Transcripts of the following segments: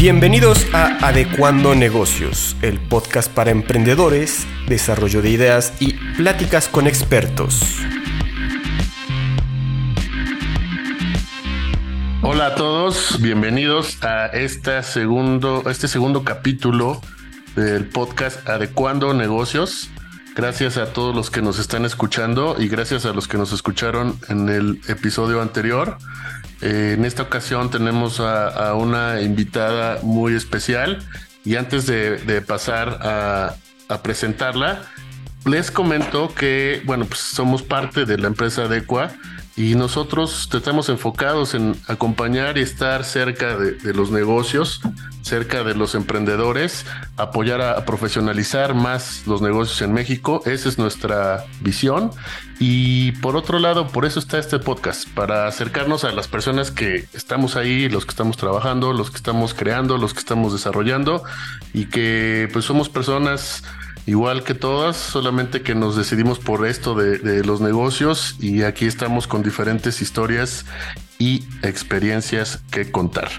Bienvenidos a Adecuando Negocios, el podcast para emprendedores, desarrollo de ideas y pláticas con expertos. Hola a todos, bienvenidos a este segundo, este segundo capítulo del podcast Adecuando Negocios. Gracias a todos los que nos están escuchando y gracias a los que nos escucharon en el episodio anterior. Eh, en esta ocasión tenemos a, una invitada muy especial y antes de, pasar a, presentarla, les comento que, bueno, pues somos parte de la empresa Adecua y nosotros estamos enfocados en acompañar y estar cerca de, los negocios, cerca de los emprendedores, apoyar a, profesionalizar más los negocios en México. Esa es nuestra visión. Y por otro lado, por eso está este podcast, para acercarnos a las personas que estamos ahí, los que estamos trabajando, los que estamos creando, los que estamos desarrollando y que pues somos personas igual que todas, solamente que nos decidimos por esto de, los negocios y aquí estamos con diferentes historias y experiencias que contar.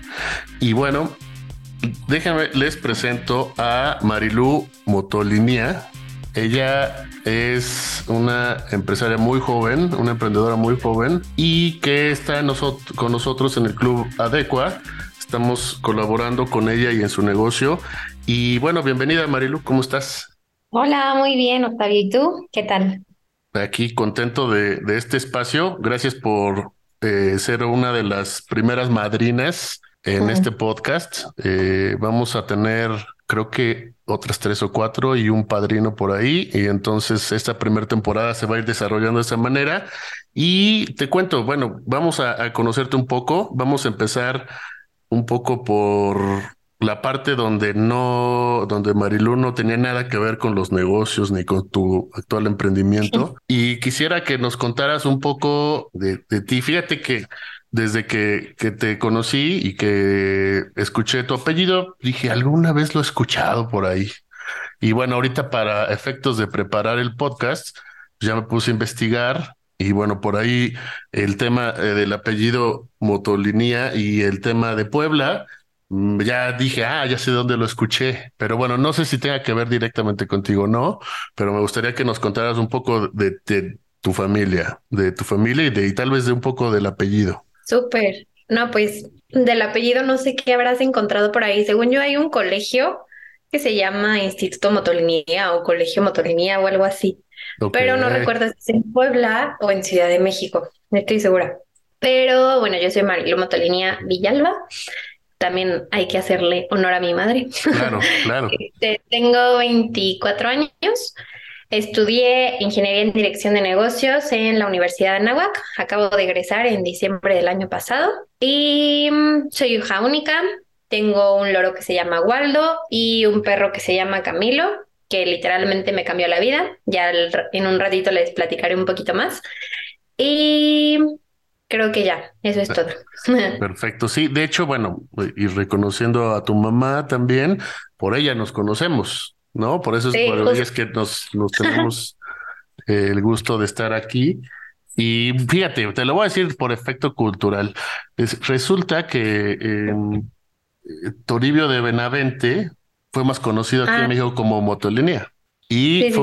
Y bueno, déjenme, les presento a Marilú Motolinía. Ella es una empresaria muy joven, una emprendedora muy joven y que está con nosotros en el club Adecua. Estamos colaborando con ella y en su negocio. Y bueno, bienvenida Marilu, ¿cómo estás? Hola, muy bien, Octavio. ¿Y tú? ¿Qué tal? Aquí contento de, este espacio. Gracias por eh, ser una de las primeras madrinas en este podcast. Eh, vamos a tener, creo que otras tres o cuatro y un padrino por ahí. Y entonces esta primera temporada se va a ir desarrollando de esa manera. Y te cuento, bueno, vamos a conocerte un poco. Vamos a empezar un poco por la parte donde no, donde Marilu no tenía nada que ver con los negocios ni con tu actual emprendimiento. Y quisiera que nos contaras un poco de, ti. Fíjate que desde que, que, te conocí y que escuché tu apellido, dije, alguna vez lo he escuchado por ahí. Y bueno, ahorita para efectos de preparar el podcast, ya me puse a investigar y bueno, por ahí el tema eh, del apellido Motolinía y el tema de Puebla ya dije, ah, ya sé dónde lo escuché, pero bueno, no sé si tenga que ver directamente contigo o no, pero me gustaría que nos contaras un poco de, tu familia, de tu familia y, de, y tal vez de un poco del apellido. Súper. No, pues del apellido no sé qué habrás encontrado por ahí. Según yo hay un colegio que se llama Instituto Motolinía o Colegio Motolinía o algo así. Pero no recuerdo si es en Puebla o en Ciudad de México, no estoy segura. Pero bueno, yo soy Marilo Motolinía Villalba también hay que hacerle honor a mi madre. Claro, claro. Este, tengo 24 años. Estudié ingeniería en dirección de negocios en la Universidad de Anáhuac. Acabo de egresar en diciembre del año pasado. Y mm, soy hija única. Tengo un loro que se llama Waldo y un perro que se llama Camilo, que literalmente me cambió la vida. Ya en un ratito les platicaré un poquito más. Y creo que ya, eso es todo. Perfecto, sí, de hecho, bueno, y reconociendo a tu mamá también, por ella nos conocemos, ¿no? Por eso es, por es que nos, nos tenemos el gusto de estar aquí. Y fíjate, te lo voy a decir por efecto cultural. resulta que eh, Toribio de Benavente fue más conocido aquí en ah. México como Motolínea. Y,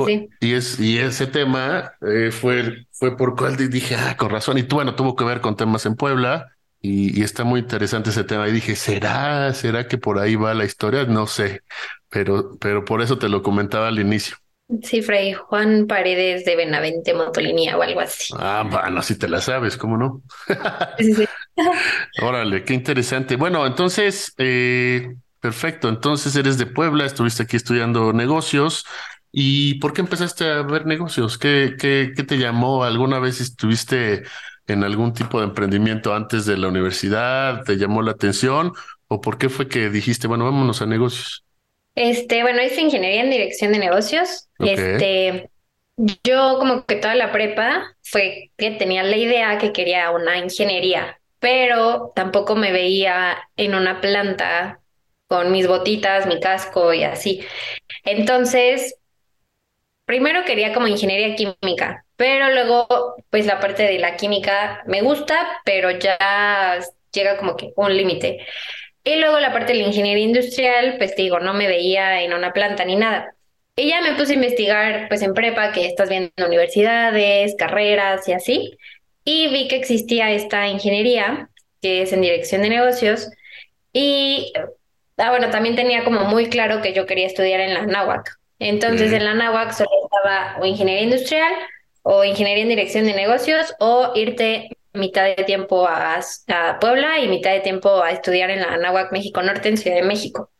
y, es, y ese tema eh, fue, fue por cual dije, ah, con razón. Y bueno, tuvo que ver con temas en Puebla y, está muy interesante ese tema. Y dije, ¿será, será que por ahí va la historia? No sé, pero, pero por eso te lo comentaba al inicio. Sí, Fray Juan Paredes de Benavente Motolinía o algo así. Ah, bueno, si te la sabes, ¿cómo no? sí, sí. Órale, qué interesante. Bueno, entonces, eh, perfecto. Entonces eres de Puebla, estuviste aquí estudiando negocios. ¿Y por qué empezaste a ver negocios? ¿Qué, qué, qué te llamó? ¿Alguna vez estuviste en algún tipo de emprendimiento antes de la universidad? ¿Te llamó la atención? ¿O por qué fue que dijiste, bueno, vámonos a negocios? Este, bueno, hice ingeniería en dirección de negocios. Este, yo como que toda la prepa fue que tenía la idea que quería una ingeniería, pero tampoco me veía en una planta con mis botitas, mi casco y así. Entonces, primero quería como ingeniería química, pero luego pues la parte de la química me gusta, pero ya llega como que un límite. Y luego la parte de la ingeniería industrial, pues digo, no me veía en una planta ni nada. Y ya me puse a investigar, pues en prepa, que estás viendo universidades, carreras y así. Y vi que existía esta ingeniería, que es en dirección de negocios. Y, ah, bueno, también tenía como muy claro que yo quería estudiar en la NAWAC. Entonces, en la NAWAC solo estaba o ingeniería industrial o ingeniería en dirección de negocios o irte mitad de tiempo a, Puebla y mitad de tiempo a estudiar en la Anáhuac México Norte en Ciudad de México.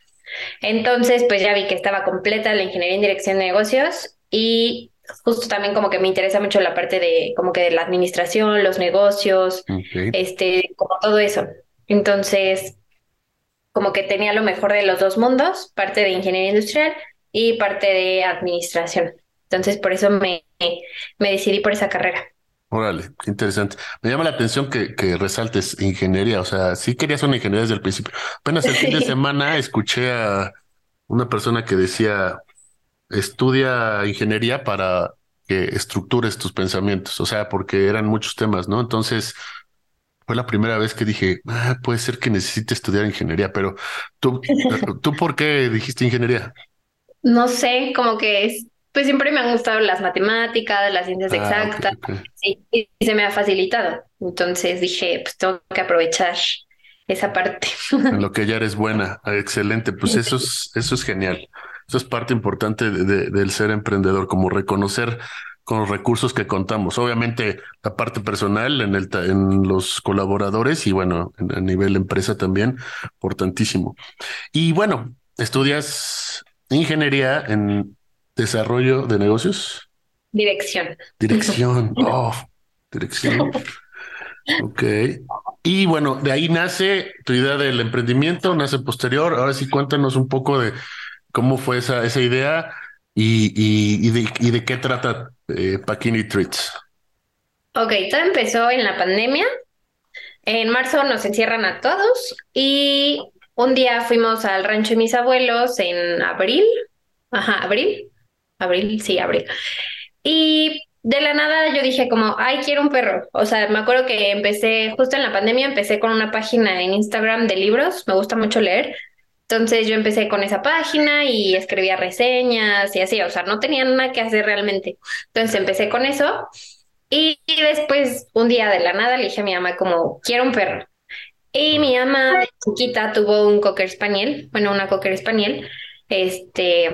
Entonces, pues ya vi que estaba completa la ingeniería en dirección de negocios y justo también como que me interesa mucho la parte de como que de la administración, los negocios, este, como todo eso. Entonces, como que tenía lo mejor de los dos mundos, parte de ingeniería industrial y parte de administración. Entonces, por eso me, me decidí por esa carrera. Órale, qué interesante. Me llama la atención que, que resaltes ingeniería, o sea, sí querías una ingeniería desde el principio. Apenas el fin de semana escuché a una persona que decía, estudia ingeniería para que estructures tus pensamientos, o sea, porque eran muchos temas, ¿no? Entonces, fue la primera vez que dije, ah, puede ser que necesite estudiar ingeniería, pero tú, ¿tú por qué dijiste ingeniería? No sé, como que es pues siempre me han gustado las matemáticas, las ciencias ah, exactas, y se me ha facilitado. Entonces dije, pues tengo que aprovechar esa parte. En lo que ya eres buena, ah, excelente, pues eso es, eso es genial. Eso es parte importante de, del ser emprendedor, como reconocer con los recursos que contamos. Obviamente la parte personal en, el, en los colaboradores y bueno, a nivel empresa también, importantísimo. Y bueno, estudias ingeniería en Desarrollo de negocios. Dirección. Dirección. Oh, dirección. Ok. Y bueno, de ahí nace tu idea del emprendimiento, nace posterior. Ahora sí, cuéntanos un poco de cómo fue esa, esa idea y, y, de, qué trata eh, Paquini Treats. Ok, todo empezó en la pandemia. En marzo nos encierran a todos y un día fuimos al rancho de mis abuelos en abril. Ajá, abril abril, sí, abril. Y de la nada yo dije como, ay, quiero un perro. O sea, me acuerdo que empecé, justo en la pandemia, empecé con una página en Instagram de libros, me gusta mucho leer. Entonces yo empecé con esa página y escribía reseñas y así, o sea, no tenía nada que hacer realmente. Entonces empecé con eso y, después un día de la nada le dije a mi mamá como, quiero un perro. Y mi mamá chiquita tuvo un cocker spaniel, bueno, una cocker spaniel, este,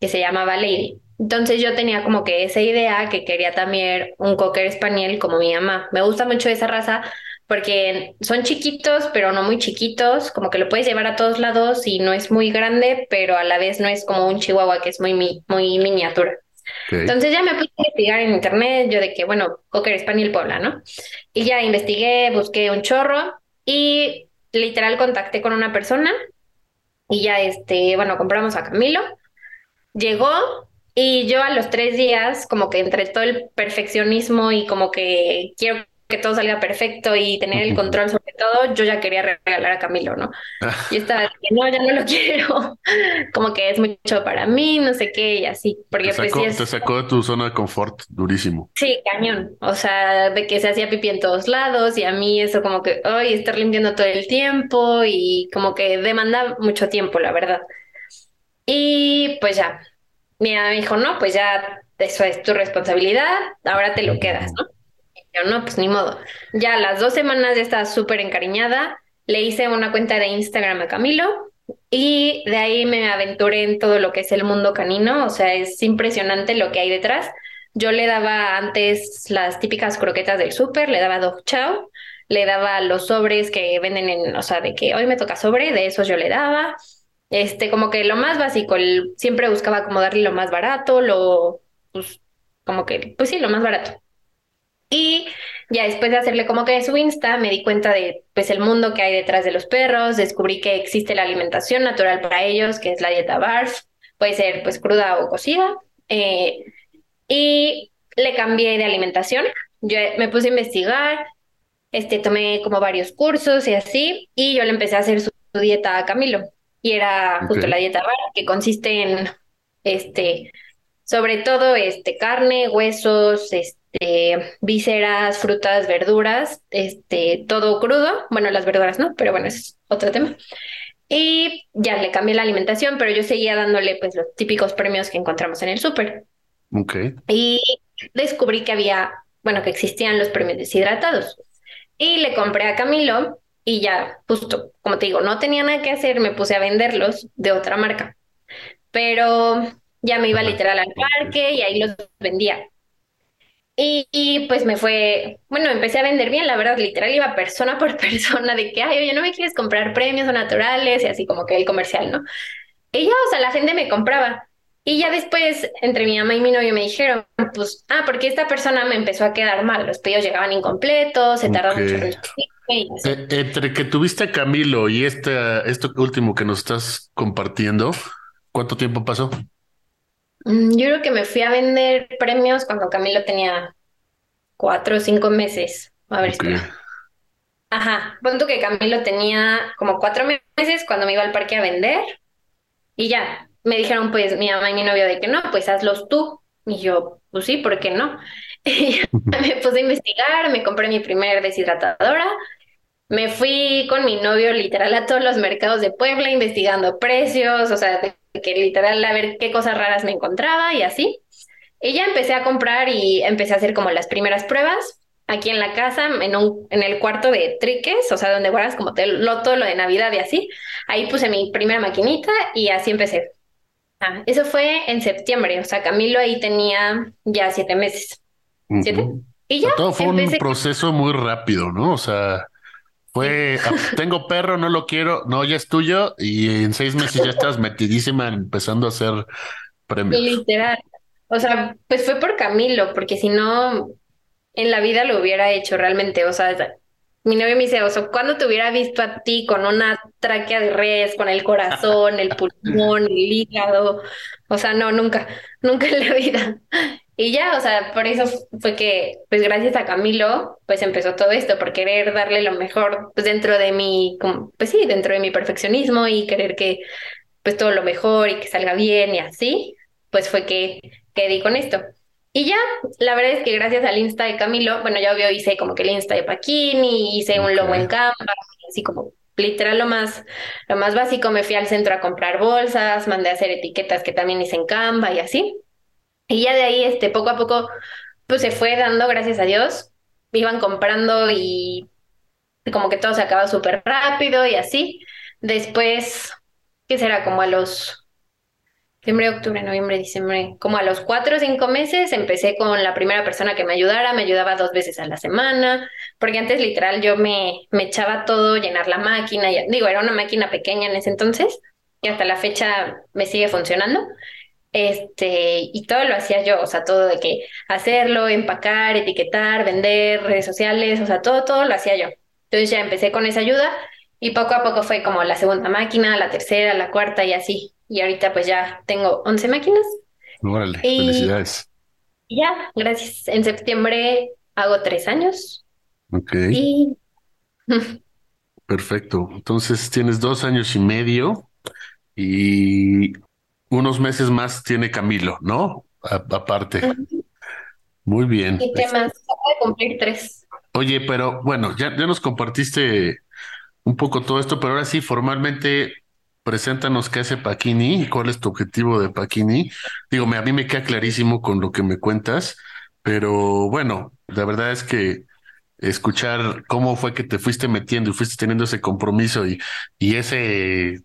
que se llamaba Lady. Entonces yo tenía como que esa idea que quería también un cocker spaniel como mi mamá. Me gusta mucho esa raza porque son chiquitos, pero no muy chiquitos, como que lo puedes llevar a todos lados y no es muy grande, pero a la vez no es como un chihuahua que es muy, muy miniatura. Entonces ya me puse a investigar en internet, yo de que, bueno, Cocker Spaniel Puebla, ¿no? Y ya investigué, busqué un chorro y literal contacté con una persona y ya, este, bueno, compramos a Camilo llegó y yo a los tres días, como que entre todo el perfeccionismo y como que quiero que todo salga perfecto y tener el control sobre todo, yo ya quería regalar a Camilo, ¿no? Y estaba de no, ya no lo quiero, como que es mucho para mí, no sé qué, y así, porque te pues sacó, te sacó de tu zona de confort durísimo. Sí, cañón, o sea, de que se hacía pipí en todos lados y a mí eso como que, ay, estar limpiando todo el tiempo y como que demanda mucho tiempo, la verdad. Y pues ya, mi mamá me dijo, no, pues ya eso es tu responsabilidad, ahora te lo quedas, ¿no? Y yo, no, pues ni modo. Ya las dos semanas ya estaba súper encariñada, le hice una cuenta de Instagram a Camilo y de ahí me aventuré en todo lo que es el mundo canino, o sea, es impresionante lo que hay detrás. Yo le daba antes las típicas croquetas del súper, le daba Dog Chow, le daba los sobres que venden en, o sea, de que hoy me toca sobre, de esos yo le daba este, como que lo más básico, siempre buscaba como darle lo más barato, lo, pues, como que, pues sí, lo más barato. Y ya después de hacerle como que su Insta, me di cuenta de, pues, el mundo que hay detrás de los perros, descubrí que existe la alimentación natural para ellos, que es la dieta BARF, puede ser, pues, cruda o cocida, eh, y le cambié de alimentación, yo me puse a investigar, este, tomé como varios cursos y así, y yo le empecé a hacer su dieta a Camilo y era justo la dieta bar, que consiste en, este, sobre todo, este, carne, huesos, este, vísceras, frutas, verduras, este, todo crudo, bueno, las verduras no, pero bueno, es otro tema. Y ya le cambié la alimentación, pero yo seguía dándole pues los típicos premios que encontramos en el súper. Ok. Y descubrí que había, bueno, que existían los premios deshidratados. Y le compré a Camilo y ya, justo, como te digo, no tenía nada que hacer, me puse a venderlos de otra marca. Pero ya me iba literal al parque y ahí los vendía. Y, pues me fue, bueno, empecé a vender bien, la verdad, literal iba persona por persona de que, ay, oye, ¿no me quieres comprar premios o naturales? Y así como que el comercial, ¿no? Y ya, o sea, la gente me compraba. Y ya después, entre mi mamá y mi novio me dijeron, pues, ah, porque esta persona me empezó a quedar mal, los pedidos llegaban incompletos, se tardaba mucho en eh, Entre que tuviste a Camilo y este, esto último que nos estás compartiendo, ¿cuánto tiempo pasó? Mm, yo creo que me fui a vender premios cuando Camilo tenía cuatro o cinco meses. A ver, Ajá, punto que Camilo tenía como cuatro meses cuando me iba al parque a vender y ya, me dijeron pues mi mamá y mi novio de que no, pues hazlos tú. Y yo, pues sí, ¿por qué no? Me puse a investigar, me compré mi primer deshidratadora, me fui con mi novio literal a todos los mercados de Puebla investigando precios, o sea, que literal a ver qué cosas raras me encontraba y así. Y ya empecé a comprar y empecé a hacer como las primeras pruebas aquí en la casa, en, un, en el cuarto de triques, o sea, donde guardas como todo lo de Navidad y así. Ahí puse mi primera maquinita y así empecé. Ah, eso fue en septiembre, o sea, Camilo ahí tenía ya siete meses. ¿Siete? Y ya. Todo fue un proceso muy rápido, ¿no? O sea, fue, ah, tengo perro, no lo quiero, no, ya es tuyo, y en seis meses ya estás metidísima empezando a hacer premios. Literal. O sea, pues fue por Camilo, porque si no, en la vida lo hubiera hecho realmente. O sea, mi novio me dice, o sea, ¿cuándo te hubiera visto a ti con una tráquea de res, con el corazón, el pulmón, el hígado? O sea, no, nunca, nunca en la vida. Y ya, o sea, por eso fue que, pues gracias a Camilo, pues empezó todo esto, por querer darle lo mejor, pues dentro de mi, pues sí, dentro de mi perfeccionismo y querer que, pues todo lo mejor y que salga bien y así, pues fue que, que di con esto. Y ya, la verdad es que gracias al Insta de Camilo, bueno, ya obvio hice como que el Insta de Paquini, hice un logo en Canva, así como literal lo más, lo más básico, me fui al centro a comprar bolsas, mandé a hacer etiquetas que también hice en Canva y así. Y ya de ahí, este, poco a poco, pues se fue dando, gracias a Dios. Iban comprando y como que todo se acaba súper rápido y así. Después, ¿qué será? Como a los septiembre, octubre, noviembre, diciembre, como a los cuatro o cinco meses empecé con la primera persona que me ayudara, me ayudaba dos veces a la semana, porque antes literal yo me, me echaba todo, llenar la máquina, y, digo, era una máquina pequeña en ese entonces, y hasta la fecha me sigue funcionando. Este, y todo lo hacía yo, o sea, todo de que hacerlo, empacar, etiquetar, vender, redes sociales, o sea, todo, todo lo hacía yo. Entonces ya empecé con esa ayuda y poco a poco fue como la segunda máquina, la tercera, la cuarta y así. Y ahorita pues ya tengo 11 máquinas. Órale, felicidades. ya, gracias. En septiembre hago tres años. Ok. Perfecto. Entonces tienes dos años y medio y unos meses más tiene Camilo, ¿no? aparte. Muy bien. ¿Y qué más? Acaba de cumplir tres. Oye, pero bueno, ya, ya nos compartiste un poco todo esto, pero ahora sí, formalmente, preséntanos qué hace Paquini y cuál es tu objetivo de Paquini. Digo, a mí me queda clarísimo con lo que me cuentas, pero bueno, la verdad es que escuchar cómo fue que te fuiste metiendo y fuiste teniendo ese compromiso y, y ese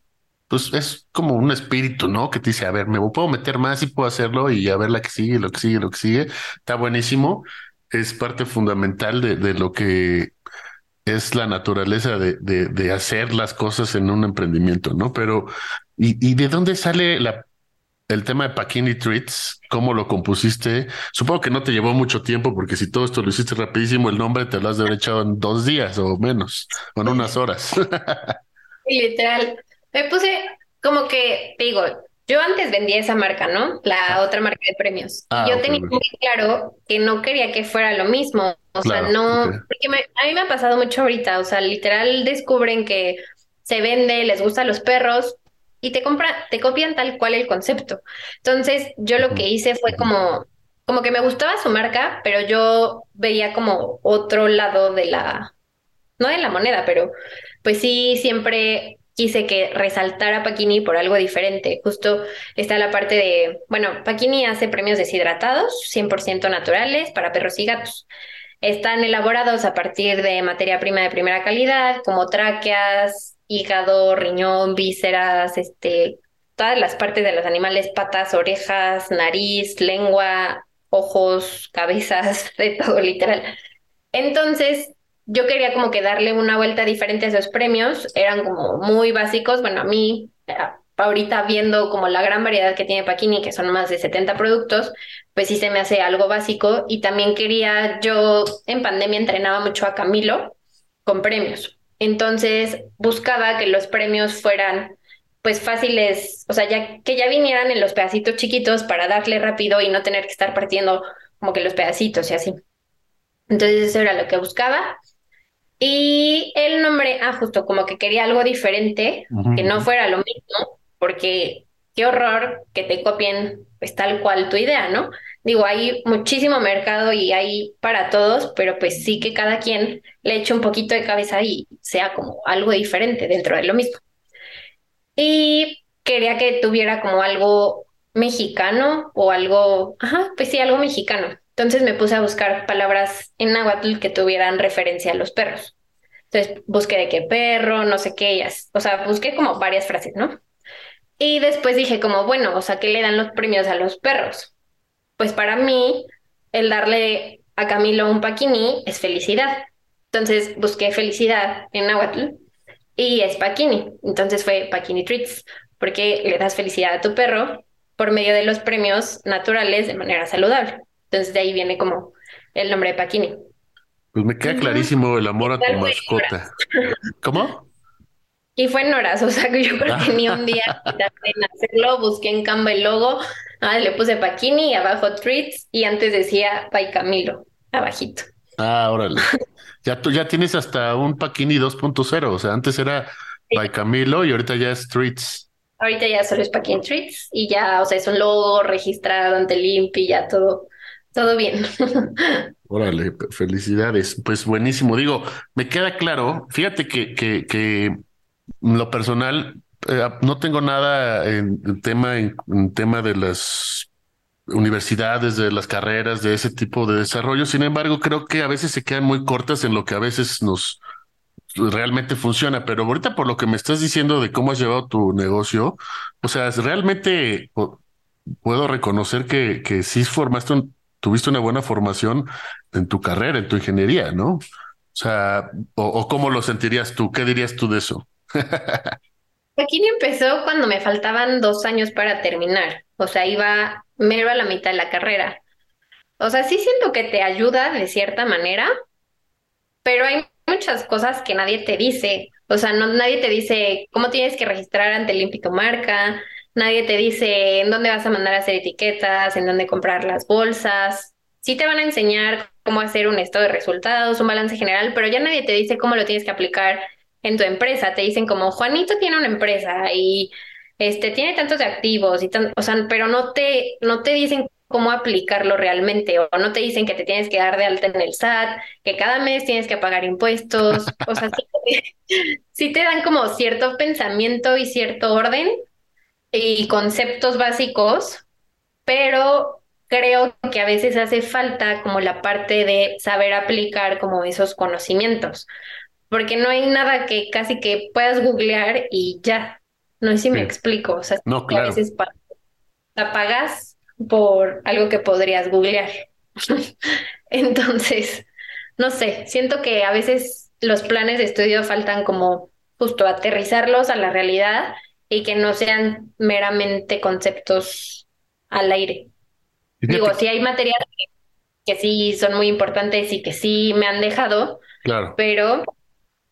pues es como un espíritu, ¿no? Que te dice, a ver, me puedo meter más y puedo hacerlo y a ver la que sigue, lo que sigue, lo que sigue. Está buenísimo. Es parte fundamental de, de lo que es la naturaleza de, de, de, hacer las cosas en un emprendimiento, ¿no? Pero, ¿y, y de dónde sale la, el tema de Paquini Treats? ¿Cómo lo compusiste? Supongo que no te llevó mucho tiempo porque si todo esto lo hiciste rapidísimo, el nombre te lo has de haber echado en dos días o menos, o en unas horas. Literal. Me puse como que, digo, yo antes vendía esa marca, ¿no? La otra marca de premios. Ah, yo tenía muy claro que no quería que fuera lo mismo. O sea, no, porque a mí me ha pasado mucho ahorita. O sea, literal descubren que se vende, les gustan los perros y te compran, te copian tal cual el concepto. Entonces, yo lo que hice fue como, como que me gustaba su marca, pero yo veía como otro lado de la, no de la moneda, pero pues sí, siempre quise que resaltara Paquini por algo diferente. Justo está la parte de, bueno, Paquini hace premios deshidratados, 100% naturales para perros y gatos. Están elaborados a partir de materia prima de primera calidad, como tráqueas, hígado, riñón, vísceras, este, todas las partes de los animales, patas, orejas, nariz, lengua, ojos, cabezas, de todo literal. Entonces, yo quería como que darle una vuelta diferente a esos premios, eran como muy básicos, bueno, a mí ahorita viendo como la gran variedad que tiene Paquini, que son más de 70 productos, pues sí se me hace algo básico y también quería, yo en pandemia entrenaba mucho a Camilo con premios, entonces buscaba que los premios fueran pues fáciles, o sea, ya que ya vinieran en los pedacitos chiquitos para darle rápido y no tener que estar partiendo como que los pedacitos y así. Entonces eso era lo que buscaba. Y el nombre, ah, justo como que quería algo diferente, que no fuera lo mismo, porque qué horror que te copien pues tal cual tu idea, ¿no? Digo, hay muchísimo mercado y hay para todos, pero pues sí que cada quien le eche un poquito de cabeza y sea como algo diferente dentro de lo mismo. Y quería que tuviera como algo mexicano o algo, ajá, pues sí, algo mexicano. Entonces me puse a buscar palabras en náhuatl que tuvieran referencia a los perros. Entonces busqué de qué perro, no sé qué, ellas. O sea, busqué como varias frases, ¿no? Y después dije como, bueno, o sea, ¿qué le dan los premios a los perros? Pues para mí, el darle a Camilo un paquini es felicidad. Entonces busqué felicidad en náhuatl y es paquini. Entonces fue paquini treats, porque le das felicidad a tu perro por medio de los premios naturales de manera saludable. Entonces de ahí viene como el nombre de Paquini. Pues me queda clarísimo el amor a tu mascota. ¿Cómo? Y fue en horas, o sea que yo creo que ni un día en hacerlo, busqué en Canva el logo, ah, le puse Paquini y abajo Treats y antes decía Pai Camilo, abajito. Ah, órale. ya tú ya tienes hasta un Paquini 2.0, o sea, antes era Pai Camilo y ahorita ya es Treats. Ahorita ya solo es Paquini Treats y ya, o sea, es un logo registrado ante Limpi, ya todo todo bien. Órale, felicidades. Pues buenísimo. Digo, me queda claro, fíjate que, que, que lo personal, eh, no tengo nada en, tema, en, tema de las universidades, de las carreras, de ese tipo de desarrollo. Sin embargo, creo que a veces se quedan muy cortas en lo que a veces nos realmente funciona. Pero ahorita por lo que me estás diciendo de cómo has llevado tu negocio, o sea, realmente puedo reconocer que, que sí formaste un, tuviste una buena formación en tu carrera, en tu ingeniería, ¿no? O sea, o, cómo lo sentirías tú, ¿qué dirías tú de eso? Aquí empezó cuando me faltaban dos años para terminar, o sea, iba mero a la mitad de la carrera. O sea, sí siento que te ayuda de cierta manera, pero hay muchas cosas que nadie te dice. O sea, no, nadie te dice cómo tienes que registrar ante el Marca, Nadie te dice en dónde vas a mandar a hacer etiquetas, en dónde comprar las bolsas. Sí te van a enseñar cómo hacer un estado de resultados, un balance general, pero ya nadie te dice cómo lo tienes que aplicar en tu empresa. Te dicen como Juanito tiene una empresa y este tiene tantos activos y tan, o sea, pero no te no te dicen cómo aplicarlo realmente o no te dicen que te tienes que dar de alta en el SAT, que cada mes tienes que pagar impuestos, o sea, sí te dan como cierto pensamiento y cierto orden, y conceptos básicos, pero creo que a veces hace falta como la parte de saber aplicar como esos conocimientos, porque no hay nada que casi que puedas googlear y ya. No sé si me explico, o sea, no, claro. a veces la pagas por algo que podrías googlear. Entonces, no sé, siento que a veces los planes de estudio faltan como justo aterrizarlos a la realidad y que no sean meramente conceptos al aire. Digo, si hay materiales que, sí son muy importantes y que sí me han dejado, claro. pero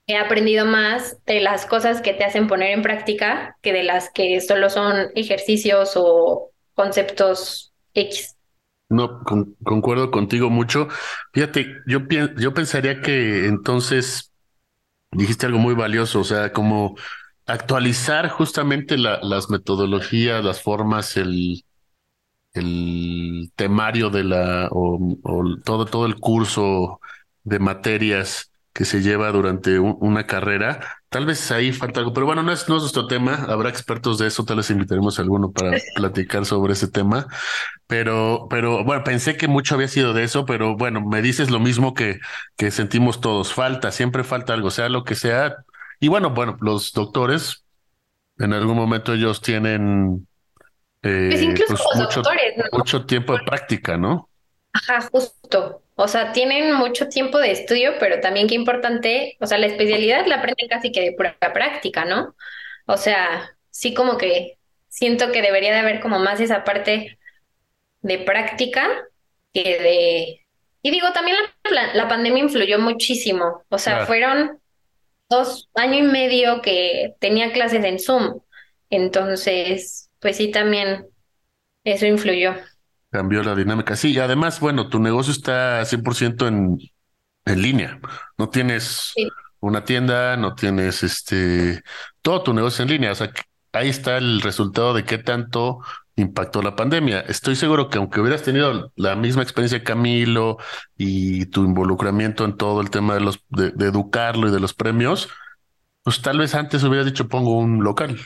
he aprendido más de las cosas que te hacen poner en práctica que de las que solo son ejercicios o conceptos X. No, concuerdo contigo mucho. Fíjate, yo, yo pensaría que entonces dijiste algo muy valioso, o sea, como actualizar justamente las metodologías, las formas, el, el temario de la o, todo, todo el curso de materias que se lleva durante una carrera. Tal vez ahí falta algo, pero bueno, no es, no es nuestro tema. Habrá expertos de eso, tal vez invitaremos a alguno para platicar sobre ese tema. Pero, pero bueno, pensé que mucho había sido de eso, pero bueno, me dices lo mismo que, que sentimos todos. Falta, siempre falta algo, sea lo que sea. Y bueno, bueno, los doctores, en algún momento ellos tienen eh, pues incluso pues los mucho, doctores, ¿no? mucho tiempo de práctica, ¿no? Ajá, justo. O sea, tienen mucho tiempo de estudio, pero también qué importante, o sea, la especialidad la aprenden casi que de pura práctica, ¿no? O sea, sí como que siento que debería de haber como más esa parte de práctica que de... Y digo, también la, la, pandemia influyó muchísimo. O sea, Claro. fueron dos años y medio que tenía clases en Zoom. Entonces, pues sí, también eso influyó. Cambió la dinámica. Sí, y además, bueno, tu negocio está 100% en, en línea. No tienes Sí. una tienda, no tienes este, todo tu negocio en línea. O sea, ahí está el resultado de qué tanto impactó la pandemia. Estoy seguro que aunque hubieras tenido la misma experiencia Camilo y tu involucramiento en todo el tema de los, de, de educarlo y de los premios, pues tal vez antes hubieras dicho pongo un local,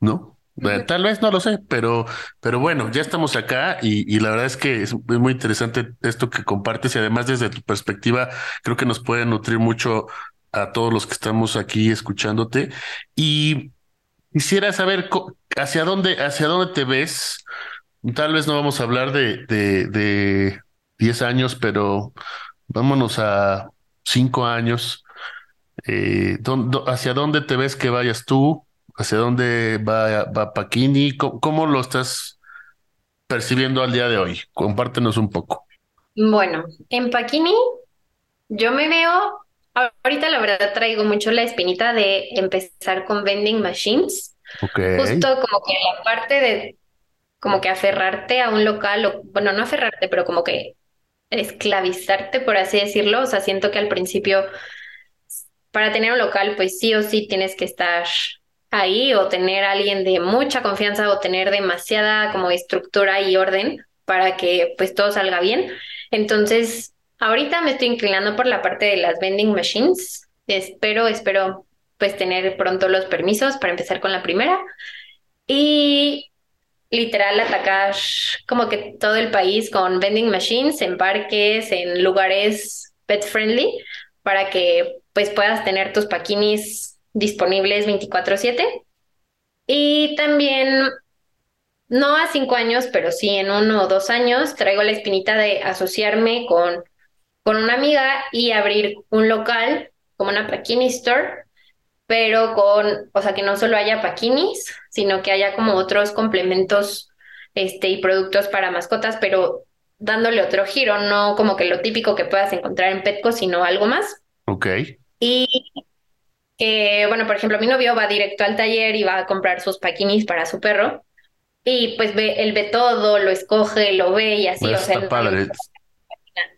¿no? Eh. Tal vez no lo sé, pero, pero bueno, ya estamos acá y, y la verdad es que es, es muy interesante esto que compartes y además desde tu perspectiva creo que nos puede nutrir mucho a todos los que estamos aquí escuchándote y quisiera saber hacia dónde, hacia dónde te ves. Tal vez no vamos a hablar de, de, de 10 años, pero vámonos a 5 años. Eh, ¿dón- dó- ¿hacia dónde te ves que vayas tú? ¿Hacia dónde va, va Paquini? ¿Cómo, cómo lo estás percibiendo al día de hoy? Compártenos un poco. Bueno, en Paquini yo me veo, ahorita la verdad traigo mucho la espinita de empezar con vending machines, justo como que la parte de como que aferrarte a un local, o bueno, no aferrarte, pero como que esclavizarte, por así decirlo. O sea, siento que al principio para tener un local, pues sí o sí tienes que estar ahí o tener a alguien de mucha confianza o tener demasiada como estructura y orden para que pues todo salga bien. Entonces, ahorita me estoy inclinando por la parte de las vending machines. Espero, espero pues tener pronto los permisos para empezar con la primera y literal atacar como que todo el país con vending machines en parques, en lugares pet friendly para que pues puedas tener tus paquinis disponibles 24/7 y también no a cinco años, pero sí en uno o dos años traigo la espinita de asociarme con, con una amiga y abrir un local como una Paquini Store, pero con, o sea, que no solo haya paquinis, sino que haya como otros complementos este, y productos para mascotas, pero dándole otro giro, no como que lo típico que puedas encontrar en Petco, sino algo más. Ok. Y que, bueno, por ejemplo, mi novio va directo al taller y va a comprar sus paquinis para su perro. Y pues ve, él ve todo, lo escoge, lo ve y así, o sea, está no- padre.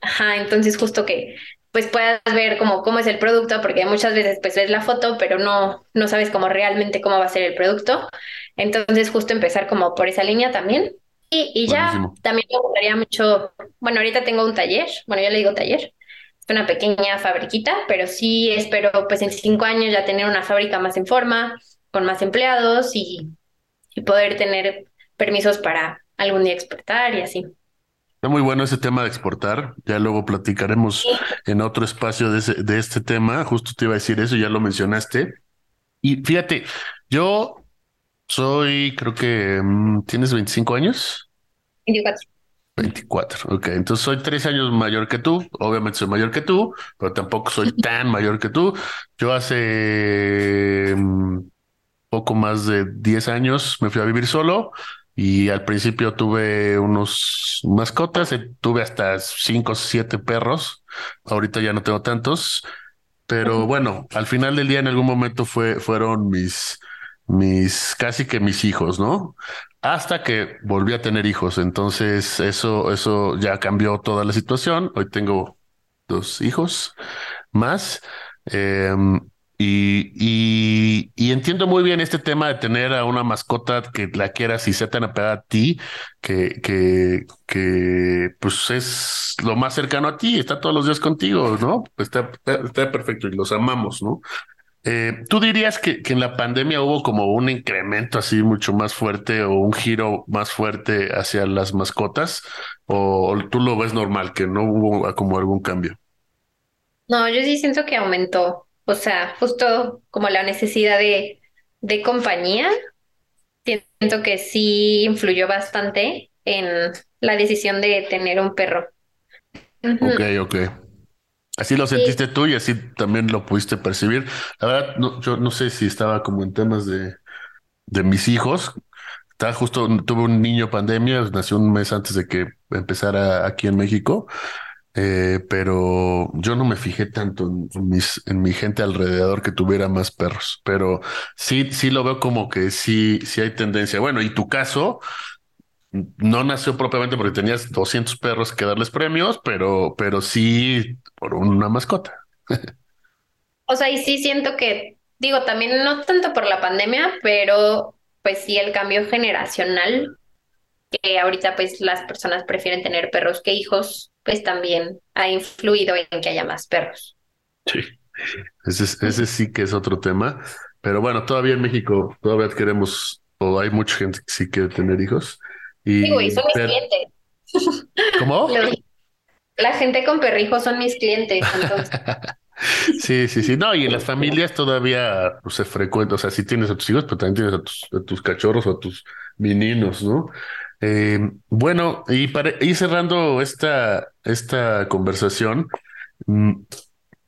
Ajá, entonces justo que pues puedas ver como cómo es el producto, porque muchas veces pues ves la foto, pero no, no sabes cómo realmente cómo va a ser el producto. Entonces justo empezar como por esa línea también. Y, y ya Buenísimo. también me gustaría mucho, bueno, ahorita tengo un taller, bueno, yo le digo taller, es una pequeña fabriquita, pero sí espero pues en cinco años ya tener una fábrica más en forma, con más empleados y, y poder tener permisos para algún día exportar y así. Está muy bueno ese tema de exportar. Ya luego platicaremos en otro espacio de, ese- de este tema. Justo te iba a decir eso, ya lo mencionaste. Y fíjate, yo soy, creo que mm, tienes 25 años. 24. 24, ok. Entonces soy tres años mayor que tú. Obviamente soy mayor que tú, pero tampoco soy tan mayor que tú. Yo hace mm, poco más de 10 años me fui a vivir solo y al principio tuve unos mascotas, eh, tuve hasta cinco o siete perros. Ahorita ya no tengo tantos, pero bueno, al final del día en algún momento fue, fueron mis, mis, casi que mis hijos, ¿no? Hasta que volví a tener hijos. Entonces eso, eso ya cambió toda la situación. Hoy tengo dos hijos más. Em, Y, y, entiendo muy bien este tema de tener a una mascota que la quieras y sea tan apegada a ti, que, que, que pues es lo más cercano a ti, está todos los días contigo, ¿no? Está, está, perfecto y los amamos, ¿no? Eh, ¿Tú dirías que, que en la pandemia hubo como un incremento así mucho más fuerte o un giro más fuerte hacia las mascotas? ¿O tú lo ves normal, que no hubo como algún cambio? No, yo sí siento que aumentó. O sea, justo como la necesidad de, de compañía, siento que sí influyó bastante en la decisión de tener un perro. Ok, ok. Así lo sentiste tú y así también lo pudiste percibir. La verdad, no, yo no sé si estaba como en temas de, de mis hijos. Estaba justo, tuve un niño pandemia, nació un mes antes de que empezara aquí en México. Eh, pero yo no me fijé tanto en, mis, en mi gente alrededor que tuviera más perros, pero sí, sí lo veo como que sí, sí hay tendencia. Bueno, y tu caso no nació propiamente porque tenías 200 perros que darles premios, pero, pero sí por una mascota. o sea, y sí siento que, digo, también no tanto por la pandemia, pero pues sí el cambio generacional, que ahorita pues las personas prefieren tener perros que hijos pues también ha influido en que haya más perros. Sí, ese, ese sí que es otro tema, pero bueno, todavía en México todavía queremos, o hay mucha gente que sí quiere tener hijos. Y, sí, güey, son mis clientes. ¿Cómo? la gente con perrijos son mis clientes, entonces. Sí, sí, sí. No, y en las familias todavía pues, se frecuenta. O sea, si tienes a tus hijos, pero también tienes a tus, a tus cachorros o a tus meninos, ¿no? Eh, bueno, y para ir cerrando esta, esta conversación, mm,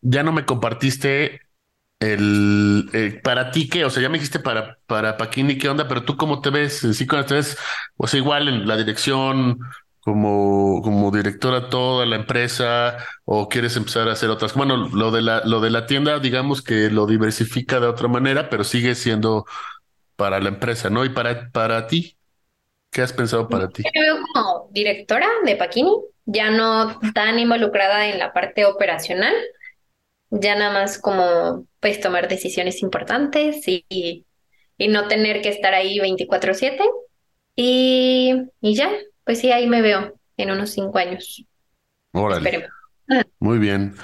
ya no me compartiste el eh, para ti qué, o sea, ya me dijiste para, para Paquini qué onda, pero tú cómo te ves, sí, cuando te ves, o sea, igual en la dirección, como, como directora toda la empresa, o quieres empezar a hacer otras. Bueno, lo de la, lo de la tienda, digamos que lo diversifica de otra manera, pero sigue siendo para la empresa, ¿no? Y para, para ti. ¿Qué has pensado para ti? Yo veo como directora de Paquini, ya no tan involucrada en la parte operacional, ya nada más como pues tomar decisiones importantes y, y no tener que estar ahí 24/7. Y, y ya, pues sí, ahí me veo en unos cinco años. Órale. Muy bien.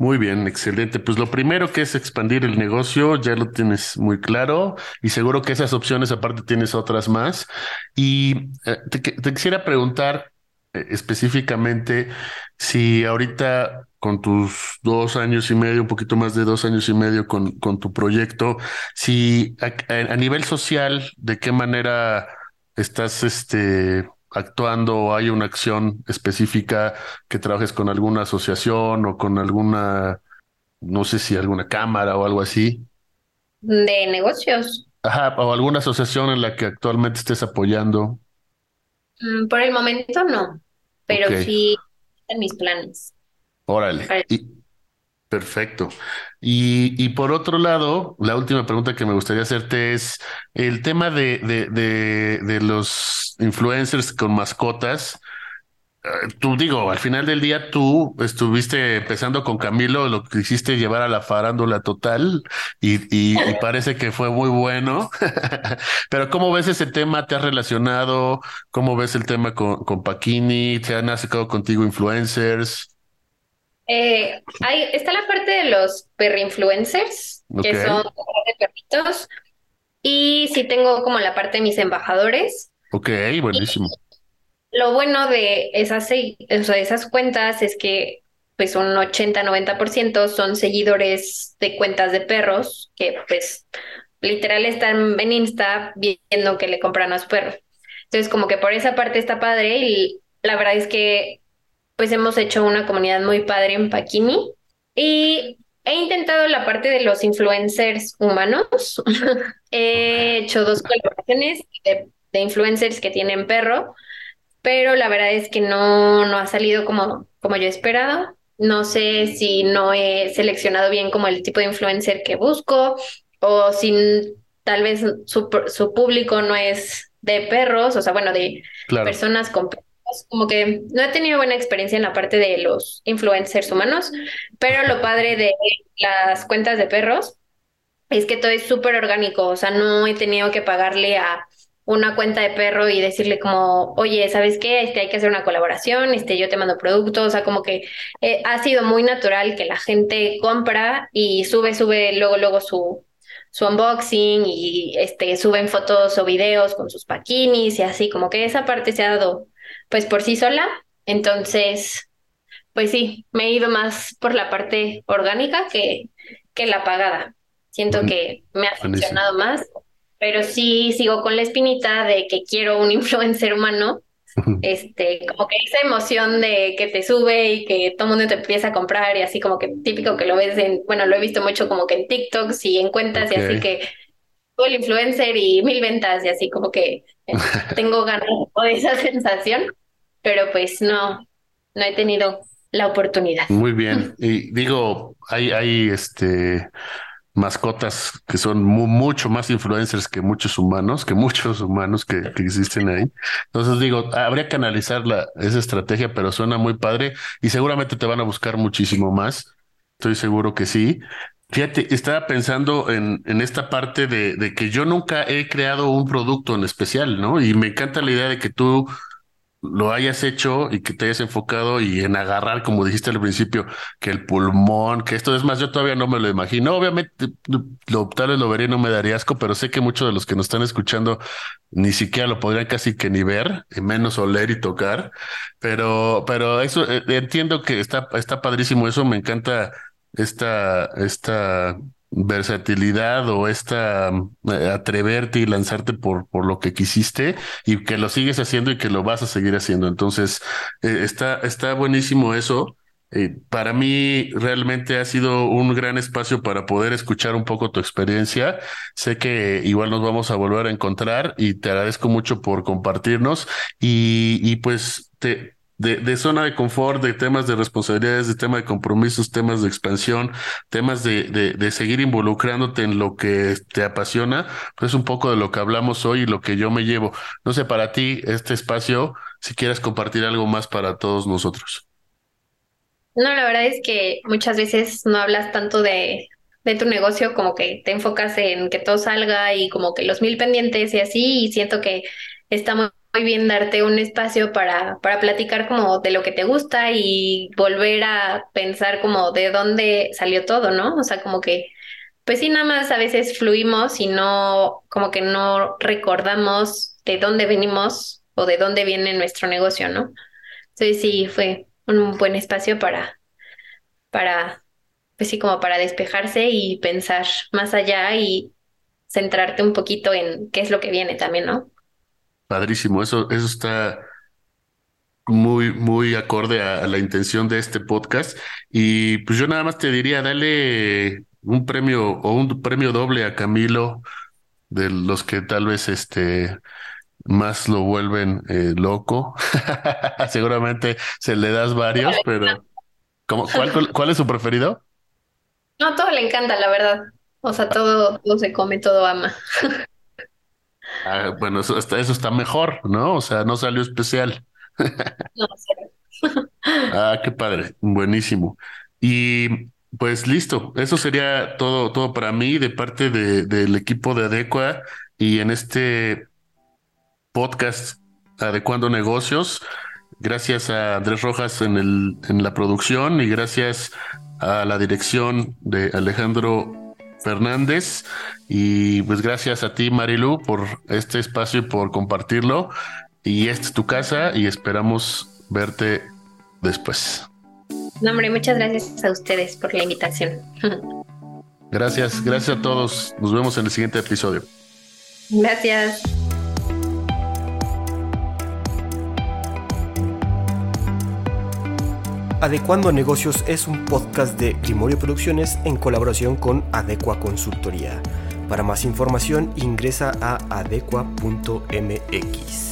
Muy bien, excelente. Pues lo primero que es expandir el negocio, ya lo tienes muy claro y seguro que esas opciones aparte tienes otras más. Y eh, te, quisiera preguntar eh, específicamente si ahorita con tus dos años y medio, un poquito más de dos años y medio con, con tu proyecto, si a, a nivel social, de qué manera estás este, actuando o hay una acción específica que trabajes con alguna asociación o con alguna, no sé si alguna cámara o algo así. De negocios. Ajá, o alguna asociación en la que actualmente estés apoyando. Mm, por el momento no, pero sí en mis planes. Órale. Perfecto. Y, y, por otro lado, la última pregunta que me gustaría hacerte es el tema de, de, de, de los influencers con mascotas. Eh, tú digo, al final del día tú estuviste empezando con Camilo, lo que hiciste llevar a la farándula total y, y, parece que fue muy bueno. Pero ¿cómo ves ese tema? ¿Te has relacionado? ¿Cómo ves el tema con, con Paquini? ¿Te han acercado contigo influencers? Eh, hay, está la parte de los perrinfluencers, que son de perritos, y sí tengo como la parte de mis embajadores. Ok, buenísimo. lo bueno de esas, esas cuentas es que pues un 80-90% son seguidores de cuentas de perros que pues literal están en Insta viendo que le compran a su perro. Entonces como que por esa parte está padre y la verdad es que pues hemos hecho una comunidad muy padre en Paquini y he intentado la parte de los influencers humanos. he hecho dos colaboraciones de, influencers que tienen perro, pero la verdad es que no, no ha salido como, como yo esperado. No sé si no he seleccionado bien como el tipo de influencer que busco o si tal vez su, su público no es de perros, o sea, bueno, de personas con perros como que no he tenido buena experiencia en la parte de los influencers humanos, pero lo padre de las cuentas de perros es que todo es súper orgánico, o sea, no he tenido que pagarle a una cuenta de perro y decirle como, oye, ¿sabes qué? Este, hay que hacer una colaboración, este, yo te mando productos, o sea, como que eh, ha sido muy natural que la gente compra y sube, sube luego, luego su, su unboxing y este, suben fotos o videos con sus paquinis y así, como que esa parte se ha dado pues por sí sola. Entonces, pues sí, me he ido más por la parte orgánica que, que la pagada. Siento que me ha funcionado más, pero sí sigo con la espinita de que quiero un influencer humano este, como que esa emoción de que te sube y que todo el mundo te empieza a comprar y así como que típico que lo ves en, bueno, lo he visto mucho como que en TikToks y en cuentas y así que el influencer y mil ventas y así como que eh, tengo ganas de esa sensación, pero pues no, no he tenido la oportunidad. Muy bien. Y digo, hay, hay este mascotas que son mucho más influencers que muchos humanos, que muchos humanos que, existen ahí. Entonces digo, habría que analizar la, esa estrategia, pero suena muy padre y seguramente te van a buscar muchísimo más. Estoy seguro que sí. Fíjate, estaba pensando en, en esta parte de, de que yo nunca he creado un producto en especial, ¿no? Y me encanta la idea de que tú lo hayas hecho y que te hayas enfocado y en agarrar, como dijiste al principio, que el pulmón, que esto es más, yo todavía no me lo imagino. Obviamente, lo, tal vez lo vería y no me daría asco, pero sé que muchos de los que nos están escuchando ni siquiera lo podrían casi que ni ver, y menos oler y tocar. Pero, pero eso eh, entiendo que está, está padrísimo. Eso me encanta esta, esta versatilidad o esta eh, atreverte y lanzarte por, por lo que quisiste y que lo sigues haciendo y que lo vas a seguir haciendo. Entonces, eh, está, está buenísimo eso. Eh, para mí realmente ha sido un gran espacio para poder escuchar un poco tu experiencia. Sé que igual nos vamos a volver a encontrar y te agradezco mucho por compartirnos y, y pues te, de, zona de confort, de temas de responsabilidades, de temas de compromisos, temas de expansión, temas de, de, de, seguir involucrándote en lo que te apasiona, pues un poco de lo que hablamos hoy y lo que yo me llevo. No sé, para ti, este espacio, si quieres compartir algo más para todos nosotros. No, la verdad es que muchas veces no hablas tanto de, de tu negocio, como que te enfocas en que todo salga y como que los mil pendientes y así, y siento que está muy muy bien darte un espacio para, para platicar como de lo que te gusta y volver a pensar como de dónde salió todo, ¿no? O sea, como que, pues sí, nada más a veces fluimos y no, como que no recordamos de dónde venimos o de dónde viene nuestro negocio, ¿no? Entonces sí, fue un buen espacio para, para, pues sí, como para despejarse y pensar más allá y centrarte un poquito en qué es lo que viene también, ¿no? Padrísimo, eso, eso está muy, muy acorde a, la intención de este podcast. Y pues yo nada más te diría, dale un premio o un premio doble a Camilo, de los que tal vez este más lo vuelven eh, loco. Seguramente se le das varios, pero ¿cómo, cuál, cuál es su preferido? No, todo le encanta, la verdad. O sea, todo, todo se come, todo ama. Ah, bueno, eso está, eso está mejor, ¿no? O sea, no salió especial. No, ah, qué padre, buenísimo. Y pues listo, eso sería todo, todo para mí de parte de, del equipo de Adecua y en este podcast Adecuando Negocios. Gracias a Andrés Rojas en, el, en la producción y gracias a la dirección de Alejandro Fernández. Y pues gracias a ti, Marilu, por este espacio y por compartirlo. Y esta es tu casa y esperamos verte después. No, hombre, muchas gracias a ustedes por la invitación. Gracias, gracias a todos. Nos vemos en el siguiente episodio. Gracias. Adecuando Negocios es un podcast de Grimorio Producciones en colaboración con Adecua Consultoría. Para más información ingresa a adecua.mx.